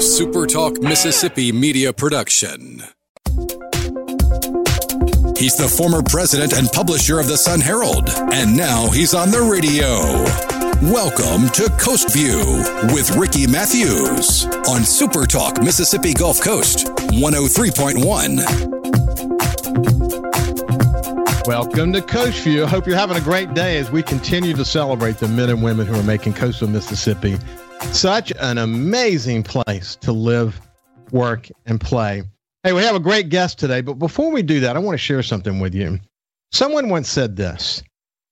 SuperTalk Mississippi media production. He's the former president and publisher of the Sun Herald, and now he's on the radio. Welcome to Coast View with Ricky Matthews on SuperTalk Mississippi Gulf Coast 103.1. Welcome to Coast View. Hope you're having a great day as we continue to celebrate the men and women who are making coastal Mississippi such an amazing place to live, work, and play. Hey, we have a great guest today, but before we do that, I want to share something with you. Someone once said this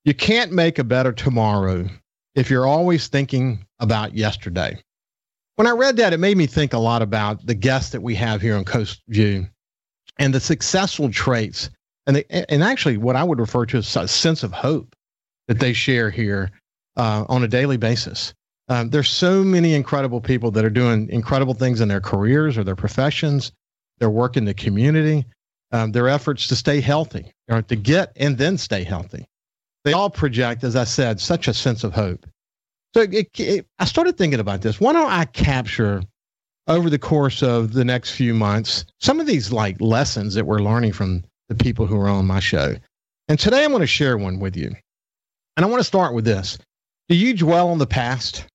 You can't make a better tomorrow if you're always thinking about yesterday. When I read that, it made me think a lot about the guests that we have here on Coast View and the successful traits and, the, and actually what I would refer to as a sense of hope that they share here uh, on a daily basis. Um, there's so many incredible people that are doing incredible things in their careers or their professions their work in the community, um, their efforts to stay healthy, or to get and then stay healthy. They all project, as I said, such a sense of hope. So it, it, I started thinking about this. Why don't I capture over the course of the next few months some of these like lessons that we're learning from the people who are on my show? And today I'm going to share one with you. And I want to start with this. Do you dwell on the past?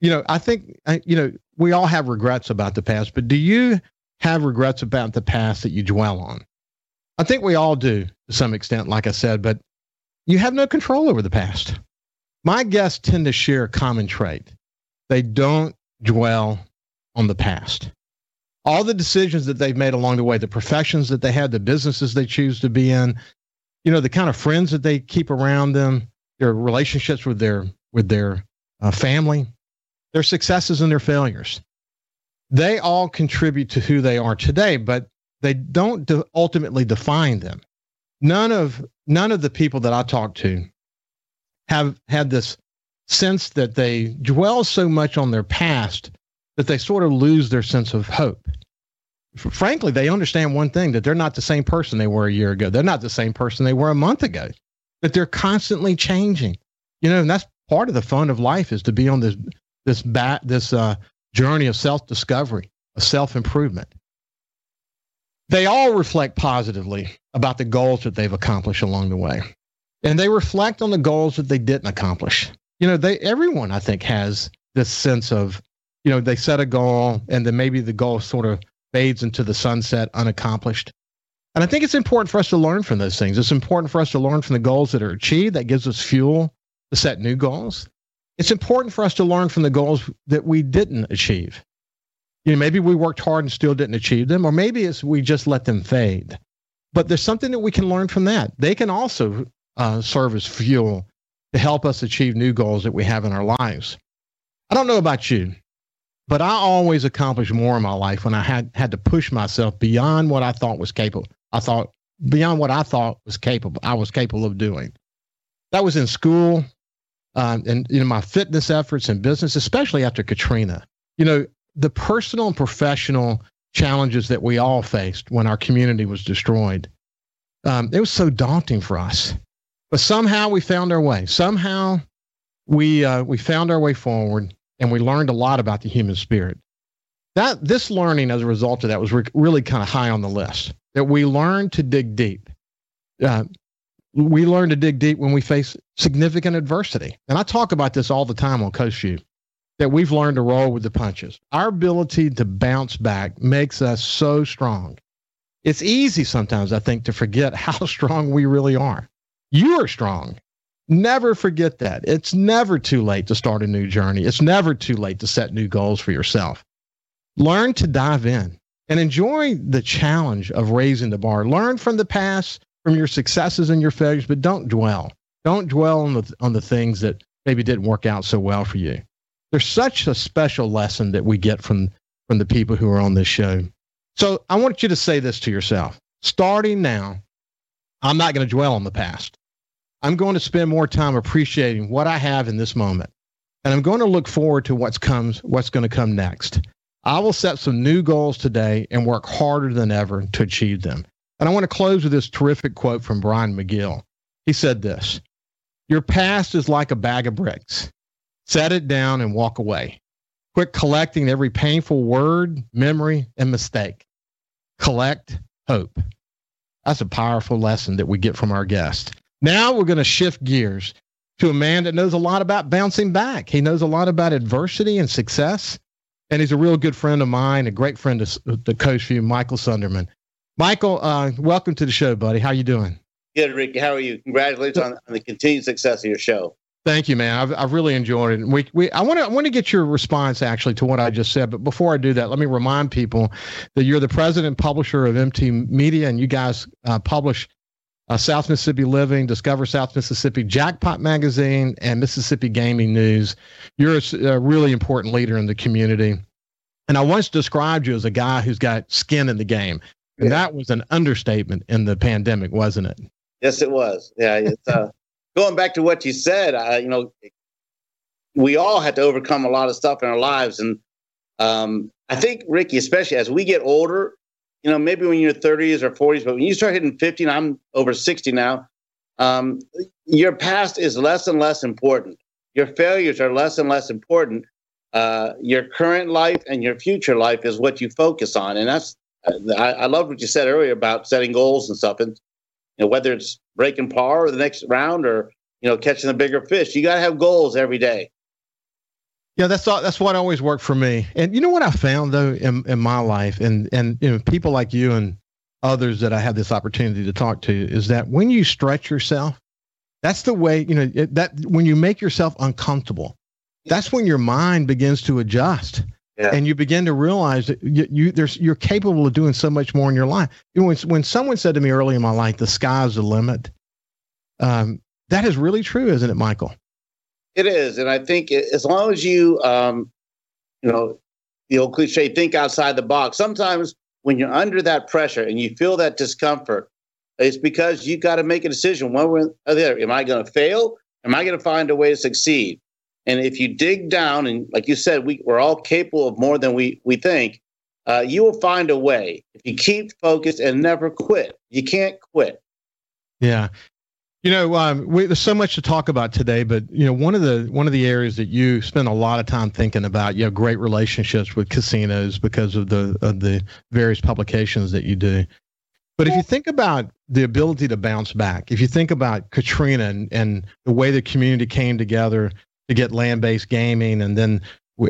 You know, I think, you know, we all have regrets about the past, but do you have regrets about the past that you dwell on. I think we all do to some extent, like I said, but you have no control over the past. My guests tend to share a common trait they don't dwell on the past. All the decisions that they've made along the way, the professions that they had, the businesses they choose to be in, you know, the kind of friends that they keep around them, their relationships with their with their uh, family, their successes and their failures they all contribute to who they are today, but they don't de- ultimately define them. None of none of the people that I talk to have had this sense that they dwell so much on their past that they sort of lose their sense of hope. Frankly, they understand one thing that they're not the same person they were a year ago. They're not the same person they were a month ago. That they're constantly changing. You know, and that's part of the fun of life is to be on this this bat this uh, journey of self discovery, of self improvement. They all reflect positively about the goals that they've accomplished along the way. And they reflect on the goals that they didn't accomplish. You know, they everyone I think has this sense of, you know, they set a goal and then maybe the goal sort of fades into the sunset unaccomplished. And I think it's important for us to learn from those things. It's important for us to learn from the goals that are achieved. That gives us fuel to set new goals it's important for us to learn from the goals that we didn't achieve. You know, maybe we worked hard and still didn't achieve them, or maybe it's we just let them fade. But there's something that we can learn from that. They can also uh, serve as fuel to help us achieve new goals that we have in our lives. I don't know about you, but I always accomplished more in my life when I had had to push myself beyond what I thought was capable. I thought beyond what I thought was capable. I was capable of doing. That was in school um, and you know my fitness efforts and business, especially after Katrina. You know the personal and professional challenges that we all faced when our community was destroyed. Um, it was so daunting for us, but somehow we found our way. Somehow we uh, we found our way forward, and we learned a lot about the human spirit. That this learning, as a result of that, was re- really kind of high on the list. That we learned to dig deep. Uh, we learn to dig deep when we face significant adversity. And I talk about this all the time on Coast View that we've learned to roll with the punches. Our ability to bounce back makes us so strong. It's easy sometimes, I think, to forget how strong we really are. You are strong. Never forget that. It's never too late to start a new journey. It's never too late to set new goals for yourself. Learn to dive in and enjoy the challenge of raising the bar. Learn from the past from your successes and your failures, but don't dwell. Don't dwell on the on the things that maybe didn't work out so well for you. There's such a special lesson that we get from from the people who are on this show. So I want you to say this to yourself. Starting now, I'm not going to dwell on the past. I'm going to spend more time appreciating what I have in this moment. And I'm going to look forward to what's comes what's going to come next. I will set some new goals today and work harder than ever to achieve them. And I want to close with this terrific quote from Brian McGill. He said this Your past is like a bag of bricks. Set it down and walk away. Quit collecting every painful word, memory, and mistake. Collect hope. That's a powerful lesson that we get from our guest. Now we're going to shift gears to a man that knows a lot about bouncing back. He knows a lot about adversity and success. And he's a real good friend of mine, a great friend of the Coast View, Michael Sunderman. Michael, uh, welcome to the show, buddy. How you doing? Good, Ricky. How are you? Congratulations on, on the continued success of your show. Thank you, man. I've, I've really enjoyed it. We, we, I want to, I want to get your response actually to what I just said. But before I do that, let me remind people that you're the president and publisher of MT Media, and you guys uh, publish uh, South Mississippi Living, Discover South Mississippi, Jackpot Magazine, and Mississippi Gaming News. You're a, a really important leader in the community. And I once described you as a guy who's got skin in the game. And yeah. that was an understatement in the pandemic, wasn't it? Yes, it was. Yeah, it's uh, going back to what you said. Uh, you know, we all had to overcome a lot of stuff in our lives, and um, I think Ricky, especially as we get older, you know, maybe when you're 30s or 40s, but when you start hitting 50, and I'm over 60 now, um, your past is less and less important. Your failures are less and less important. Uh, your current life and your future life is what you focus on, and that's. I, I love what you said earlier about setting goals and stuff. And you know, whether it's breaking par or the next round or you know catching the bigger fish. You got to have goals every day. Yeah, that's all, that's what always worked for me. And you know what I found though in, in my life, and and you know people like you and others that I have this opportunity to talk to is that when you stretch yourself, that's the way you know it, that when you make yourself uncomfortable, that's when your mind begins to adjust. Yeah. And you begin to realize that you, you there's you're capable of doing so much more in your life. You know, when, when someone said to me early in my life, "The sky's the limit," um, that is really true, isn't it, Michael? It is, and I think as long as you, um, you know, the old cliche, think outside the box. Sometimes when you're under that pressure and you feel that discomfort, it's because you've got to make a decision one way or the other. Am I going to fail? Am I going to find a way to succeed? And if you dig down, and like you said, we, we're all capable of more than we, we think, uh, you will find a way if you keep focused and never quit. You can't quit. Yeah. You know, um, we, there's so much to talk about today, but you know, one of the one of the areas that you spend a lot of time thinking about, you have great relationships with casinos because of the of the various publications that you do. But if you think about the ability to bounce back, if you think about Katrina and, and the way the community came together to get land-based gaming, and then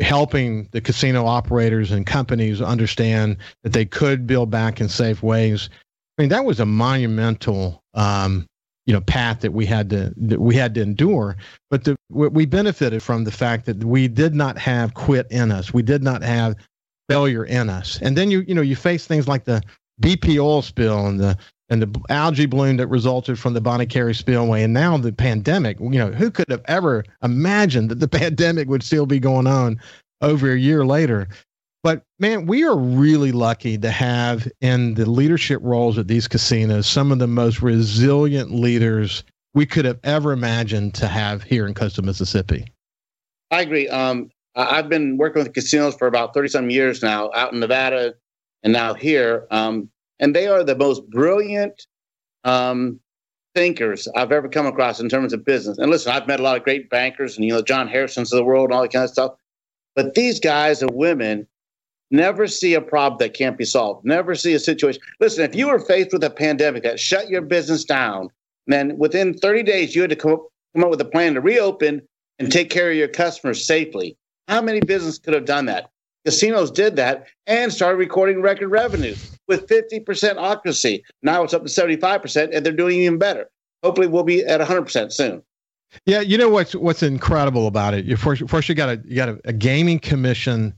helping the casino operators and companies understand that they could build back in safe ways. I mean, that was a monumental um, you know path that we had to that we had to endure. But the, we benefited from the fact that we did not have quit in us. We did not have failure in us. And then you you know you face things like the bp oil spill and the and the algae bloom that resulted from the Carré spillway and now the pandemic you know who could have ever imagined that the pandemic would still be going on over a year later but man, we are really lucky to have in the leadership roles at these casinos some of the most resilient leaders we could have ever imagined to have here in coastal Mississippi. I agree. Um, I've been working with casinos for about 30 some years now, out in Nevada and now here. Um, and they are the most brilliant um, thinkers I've ever come across in terms of business. And listen, I've met a lot of great bankers and, you know, John Harrison's of the world and all that kind of stuff. But these guys and women Never see a problem that can't be solved. Never see a situation. Listen, if you were faced with a pandemic that shut your business down, then within 30 days you had to come up, come up with a plan to reopen and take care of your customers safely. How many businesses could have done that? Casinos did that and started recording record revenues with 50% occupancy. Now it's up to 75%, and they're doing even better. Hopefully, we'll be at 100% soon. Yeah, you know what's what's incredible about it. You first, first you got a you got a, a gaming commission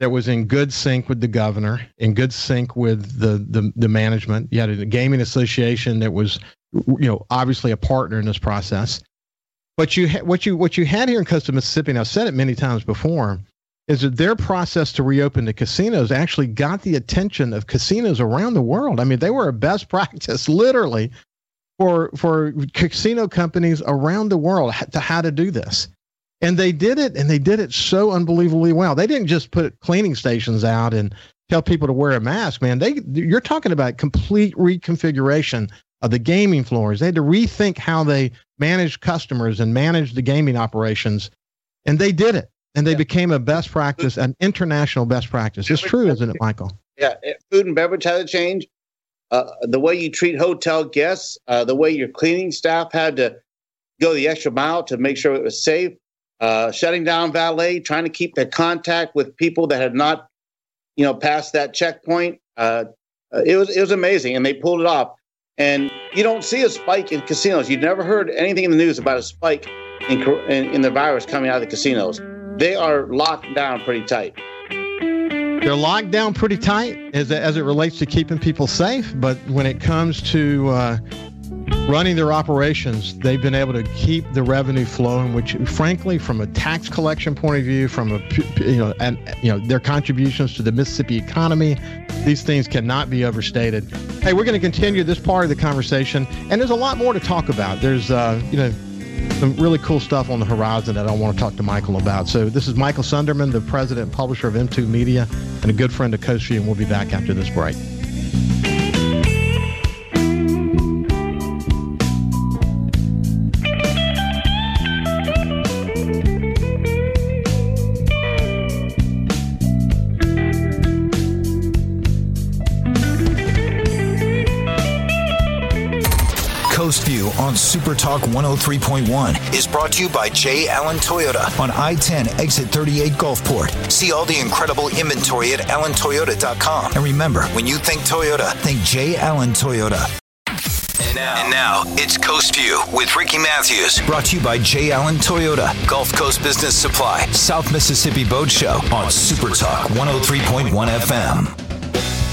that was in good sync with the governor, in good sync with the the, the management. You had a gaming association that was, you know, obviously a partner in this process. But you ha- what you what you had here in coastal Mississippi, and I've said it many times before, is that their process to reopen the casinos actually got the attention of casinos around the world. I mean, they were a best practice, literally, for for casino companies around the world to how to do this. And they did it, and they did it so unbelievably well. They didn't just put cleaning stations out and tell people to wear a mask, man. They you're talking about complete reconfiguration of the gaming floors. They had to rethink how they manage customers and manage the gaming operations, and they did it. And they yeah. became a best practice, an international best practice. It's true, isn't it, Michael? Yeah, food and beverage had to change. Uh, the way you treat hotel guests, uh, the way your cleaning staff had to go the extra mile to make sure it was safe, uh, shutting down valet, trying to keep the contact with people that had not, you know, passed that checkpoint. Uh, uh, it was it was amazing, and they pulled it off. And you don't see a spike in casinos. You've never heard anything in the news about a spike in, in, in the virus coming out of the casinos. They are locked down pretty tight. They're locked down pretty tight as, as it relates to keeping people safe, but when it comes to uh, running their operations, they've been able to keep the revenue flowing. Which, frankly, from a tax collection point of view, from a you know, and you know, their contributions to the Mississippi economy, these things cannot be overstated. Hey, we're going to continue this part of the conversation, and there's a lot more to talk about. There's, uh, you know some really cool stuff on the horizon that I want to talk to Michael about. So this is Michael Sunderman, the president and publisher of M2 Media, and a good friend of View, and we'll be back after this break. Super Talk 103.1 is brought to you by J. Allen Toyota on I 10 exit 38 Gulfport. See all the incredible inventory at allentoyota.com. And remember, when you think Toyota, think J. Allen Toyota. And now, and now, it's Coast View with Ricky Matthews. Brought to you by J. Allen Toyota, Gulf Coast Business Supply, South Mississippi Boat Show on Super Talk 103.1 FM.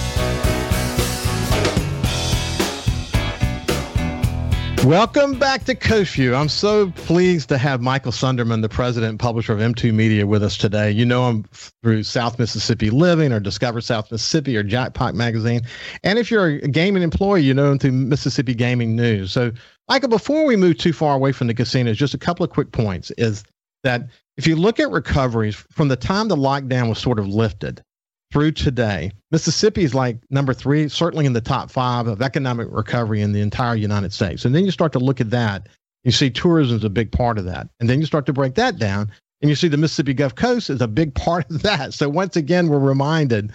Welcome back to Coast I'm so pleased to have Michael Sunderman, the president and publisher of M2 Media, with us today. You know him through South Mississippi Living or Discover South Mississippi or Jackpot Magazine. And if you're a gaming employee, you know him through Mississippi Gaming News. So, Michael, before we move too far away from the casinos, just a couple of quick points is that if you look at recoveries from the time the lockdown was sort of lifted, through today, Mississippi is like number three, certainly in the top five of economic recovery in the entire United States. And then you start to look at that, you see tourism is a big part of that. And then you start to break that down, and you see the Mississippi Gulf Coast is a big part of that. So once again, we're reminded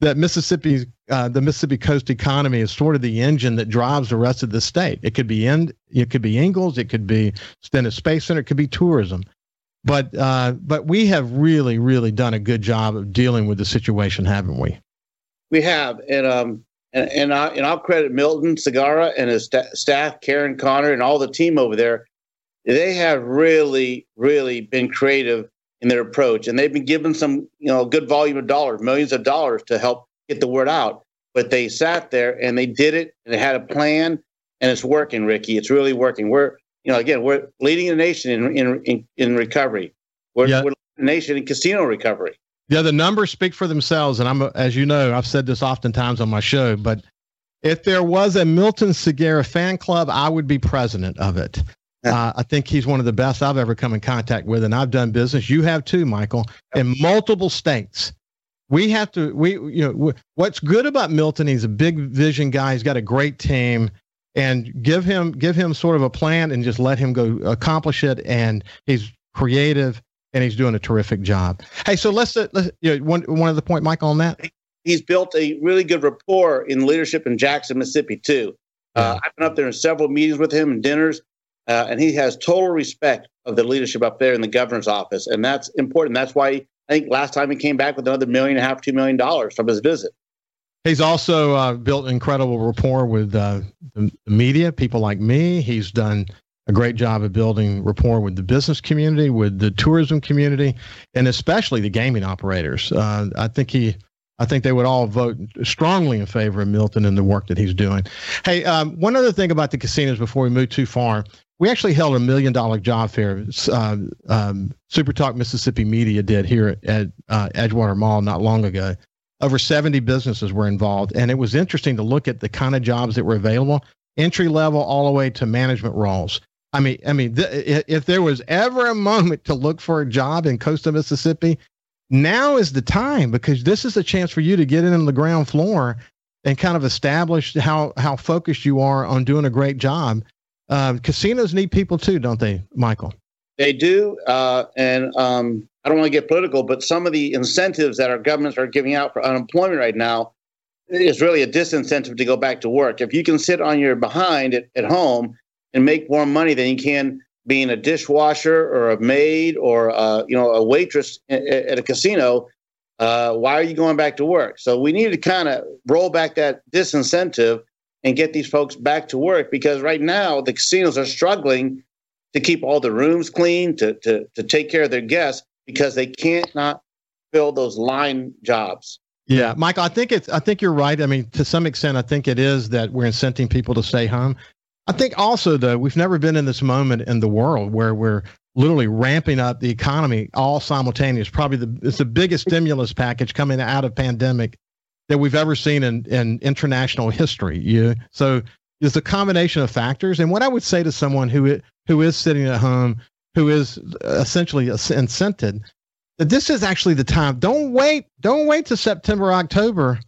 that Mississippi's uh, the Mississippi coast economy is sort of the engine that drives the rest of the state. It could be in, it could be Ingalls, it could be Stennis Space Center, it could be tourism. But uh, but we have really really done a good job of dealing with the situation, haven't we? We have, and um, and and, I, and I'll credit Milton Segarra and his st- staff, Karen Connor, and all the team over there. They have really really been creative in their approach, and they've been given some you know good volume of dollars, millions of dollars to help get the word out. But they sat there and they did it, and they had a plan, and it's working, Ricky. It's really working. We're you know, again, we're leading the nation in in in, in recovery. We're, yeah. we're the nation in casino recovery. Yeah, the numbers speak for themselves, and I'm as you know, I've said this oftentimes on my show, but if there was a Milton Segarra fan club, I would be president of it. Uh, I think he's one of the best I've ever come in contact with, and I've done business. You have too, Michael, in multiple states. We have to. We you know what's good about Milton? He's a big vision guy. He's got a great team and give him give him sort of a plan and just let him go accomplish it. And he's creative and he's doing a terrific job. Hey, so let's, uh, let's you know, one one other point, Michael, on that. He's built a really good rapport in leadership in Jackson, Mississippi, too. Uh, I've been up there in several meetings with him and dinners, uh, and he has total respect of the leadership up there in the governor's office, and that's important. That's why I think last time he came back with another million and a half, two million dollars from his visit. He's also uh, built incredible rapport with uh, the, media, people like me. He's done a great job of building rapport with the business community, with the tourism community, and especially the gaming operators. Uh, I think he, I think they would all vote strongly in favor of Milton and the work that he's doing. Hey, um, one other thing about the casinos before we move too far. We actually held a million dollar job fair. Uh, um, Super Talk Mississippi Media did here at uh, Edgewater Mall not long ago over 70 businesses were involved. And it was interesting to look at the kind of jobs that were available, entry level all the way to management roles. I mean, I mean, th- if there was ever a moment to look for a job in coastal Mississippi, now is the time because this is a chance for you to get in on the ground floor and kind of establish how how focused you are on doing a great job. Uh, casinos need people too, don't they, Michael? They do, uh, and um, I don't want to get political, but some of the incentives that our governments are giving out for unemployment right now is really a disincentive to go back to work. If you can sit on your behind at, at home and make more money than you can being a dishwasher or a maid or uh, you know a waitress at, at a casino, uh, why are you going back to work? So we need to kind of roll back that disincentive and get these folks back to work because right now the casinos are struggling to keep all the rooms clean, to to to take care of their guests because they can't not fill those line jobs. Yeah, Michael, I think it's I think you're right. I mean, to some extent, I think it is that we're incenting people to stay home. I think also though we've never been in this moment in the world where we're literally ramping up the economy all simultaneous. Probably the it's the biggest stimulus package coming out of pandemic that we've ever seen in in international history. You so it's a combination of factors. And what I would say to someone who who is sitting at home, who is essentially incented, that this is actually the time. Don't wait. Don't wait to September, October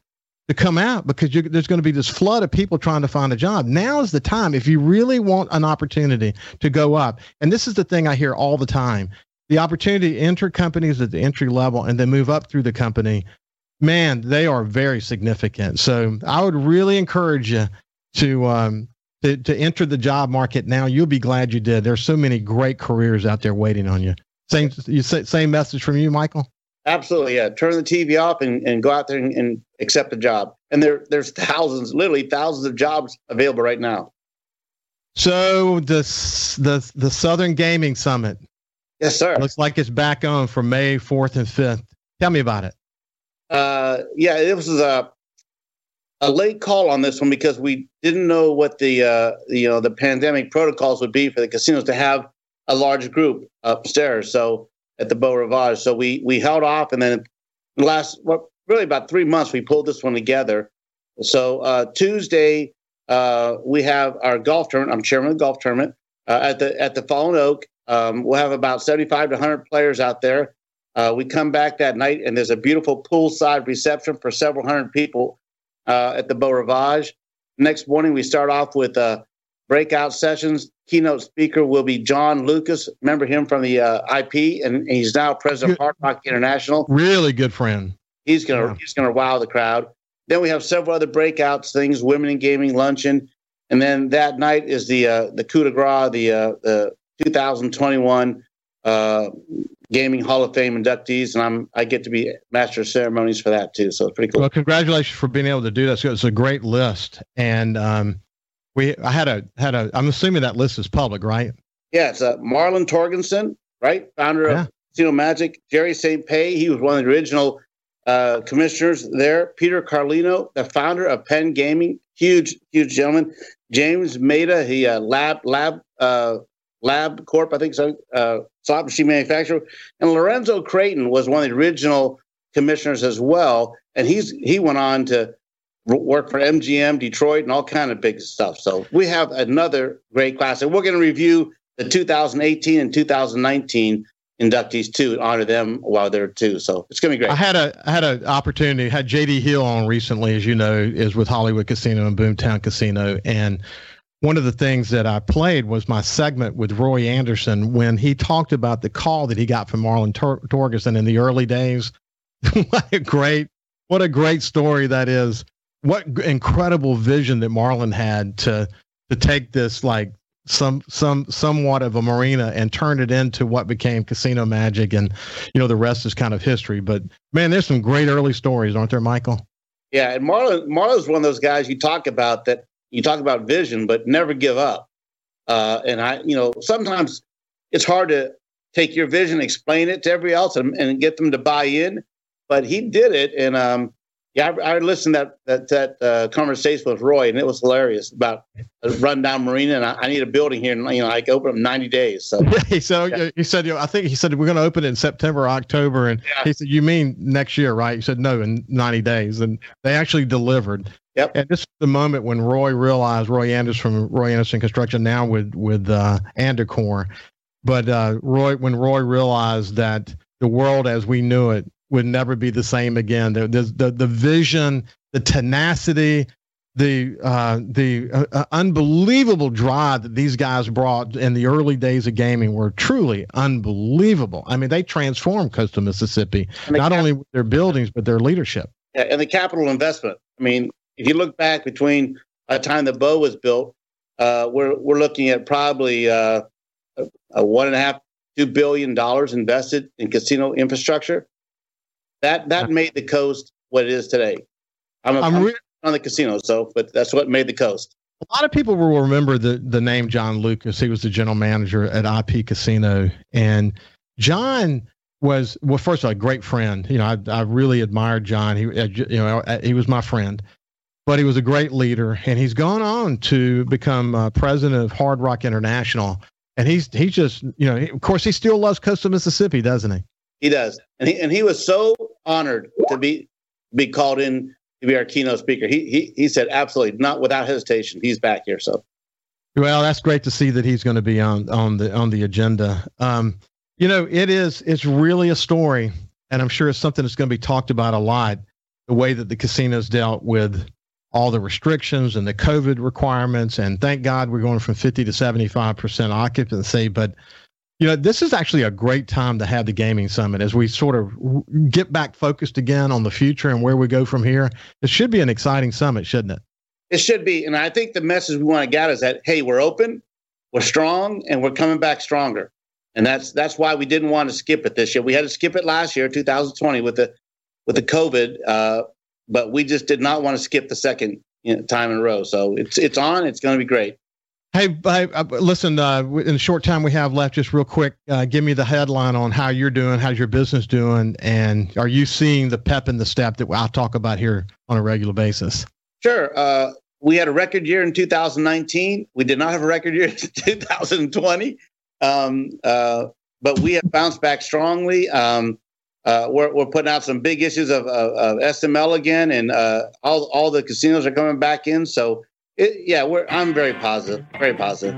to come out because there's going to be this flood of people trying to find a job. Now is the time if you really want an opportunity to go up. And this is the thing I hear all the time the opportunity to enter companies at the entry level and then move up through the company. Man, they are very significant. So I would really encourage you to um, to, to enter the job market now. You'll be glad you did. There's so many great careers out there waiting on you. Same you say, same message from you, Michael. Absolutely, yeah. Turn the TV off and, and go out there and, and accept a job. And there there's thousands, literally thousands of jobs available right now. So the the the Southern Gaming Summit. Yes, sir. Looks like it's back on for May fourth and fifth. Tell me about it. Uh, yeah, this was a a late call on this one because we didn't know what the uh, you know the pandemic protocols would be for the casinos to have a large group upstairs. So at the Beau Rivage. So we we held off, and then the last well, really about three months we pulled this one together. So uh, Tuesday uh, we have our golf tournament. I'm chairman of the golf tournament uh, at the at the Fallen Oak. Um, we'll have about 75 to 100 players out there. Uh, we come back that night, and there's a beautiful poolside reception for several hundred people uh, at the Beau Rivage. Next morning, we start off with uh, breakout sessions. Keynote speaker will be John Lucas. Remember him from the uh, IP, and he's now president of Hard Rock International. Really good friend. He's gonna yeah. he's gonna wow the crowd. Then we have several other breakouts things, women in gaming luncheon, and then that night is the uh, the coup de grace, the uh, the 2021 uh, Gaming Hall of Fame inductees, and I'm I get to be master of ceremonies for that too. So it's pretty cool. Well, congratulations for being able to do that. So it's a great list, and um, we I had a had a. I'm assuming that list is public, right? Yeah, it's uh, Marlon Torguson, right, founder yeah. of Casino Magic. Jerry St. Pé, he was one of the original uh, commissioners there. Peter Carlino, the founder of Penn Gaming, huge huge gentleman. James Maida, he uh, lab lab uh, Lab Corp, I think so, uh, slot machine manufacturer, and Lorenzo Creighton was one of the original commissioners as well, and he's he went on to work for MGM, Detroit, and all kind of big stuff. So we have another great class, and we're going to review the 2018 and 2019 inductees too, honor them while they're too. So it's going to be great. I had a I had an opportunity. Had JD Hill on recently, as you know, is with Hollywood Casino and Boomtown Casino, and one of the things that I played was my segment with Roy Anderson when he talked about the call that he got from Marlon Tor- Torguson in the early days. what a great, what a great story that is. What incredible vision that Marlon had to to take this like some some somewhat of a marina and turn it into what became casino magic and you know the rest is kind of history. But man there's some great early stories aren't there michael? Yeah and marlon marlon's one of those guys you talk about that you talk about vision but never give up uh, and i you know sometimes it's hard to take your vision explain it to everybody else and, and get them to buy in but he did it and um, yeah, I, I listened to that that, that uh, conversation with Roy, and it was hilarious about a rundown marina, and I, I, need a building here, and you know, I can open up ninety days. So yeah, he said, yeah. he said, you know, I think he said we're going to open it in September, October, and yeah. he said, you mean next year, right? He said, no, in ninety days, and they actually delivered. Yep. And this is the moment when Roy realized Roy Anderson from Roy Anderson Construction, now with with uh, but uh, Roy when Roy realized that the world as we knew it would never be the same again. The, the, the, the vision, the tenacity, the uh, the uh, uh, unbelievable drive that these guys brought in the early days of gaming were truly unbelievable. I mean, they transformed coastal Mississippi not cap- only with their buildings but their leadership. Yeah, and the capital investment. I mean, if you look back between a time the Beau was built, uh, we're we're looking at probably uh, a one and a half two billion dollars invested in casino infrastructure. That that made the coast what it is today. I'm, a, I'm, re- on the casino, so but that's what made the coast. A lot of people will remember the the name John Lucas. He was the general manager at IP Casino, and John was well. First of all, a great friend. You know, I I really admired John. He uh, you know uh, he was my friend, but he was a great leader, and he's gone on to become uh, president of Hard Rock International. And he's he's just you know he, of course he still loves coastal Mississippi, doesn't he? He does, and he and he was so honored to be be called in to be our keynote speaker. He he he said absolutely not without hesitation. He's back here. So, well, that's great to see that he's going to be on on the on the agenda. Um, you know, it is it's really a story, and I'm sure it's something that's going to be talked about a lot. The way that the casinos dealt with all the restrictions and the COVID requirements, and thank God we're going from 50 to 75 percent occupancy, but you know, this is actually a great time to have the gaming summit as we sort of get back focused again on the future and where we go from here. It should be an exciting summit, shouldn't it? It should be. And I think the message we want to get is that, hey, we're open, we're strong, and we're coming back stronger. And that's that's why we didn't want to skip it this year. We had to skip it last year, 2020, with the with the COVID, uh, but we just did not want to skip the second you know, time in a row. So it's it's on. It's going to be great. Hey, hey uh, listen, uh, in the short time we have left, just real quick, uh, give me the headline on how you're doing, how's your business doing, and are you seeing the pep in the step that I'll talk about here on a regular basis? Sure. Uh, we had a record year in 2019. We did not have a record year in 2020, um, uh, but we have bounced back strongly. Um, uh, we're, we're putting out some big issues of, of, of SML again, and all, all the casinos are coming back in. So it, yeah, we're, I'm very positive, very positive.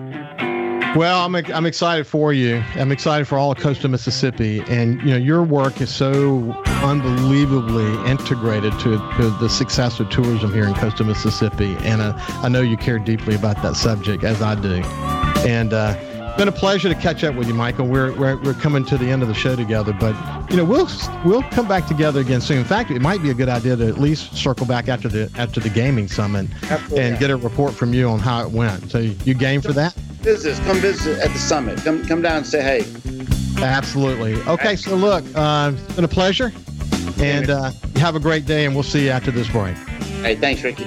Well, I'm I'm excited for you. I'm excited for all of coastal Mississippi, and you know your work is so unbelievably integrated to, to the success of tourism here in coastal Mississippi, and uh, I know you care deeply about that subject as I do. And uh, been a pleasure to catch up with you, Michael. We're, we're, we're coming to the end of the show together, but you know we'll we'll come back together again soon. In fact, it might be a good idea to at least circle back after the after the gaming summit Absolutely. and get a report from you on how it went. So you game for that? Visit, come visit at the summit. Come come down and say hey. Absolutely. Okay, so look, uh, it's been a pleasure, and uh, have a great day, and we'll see you after this break. Hey, thanks, Ricky.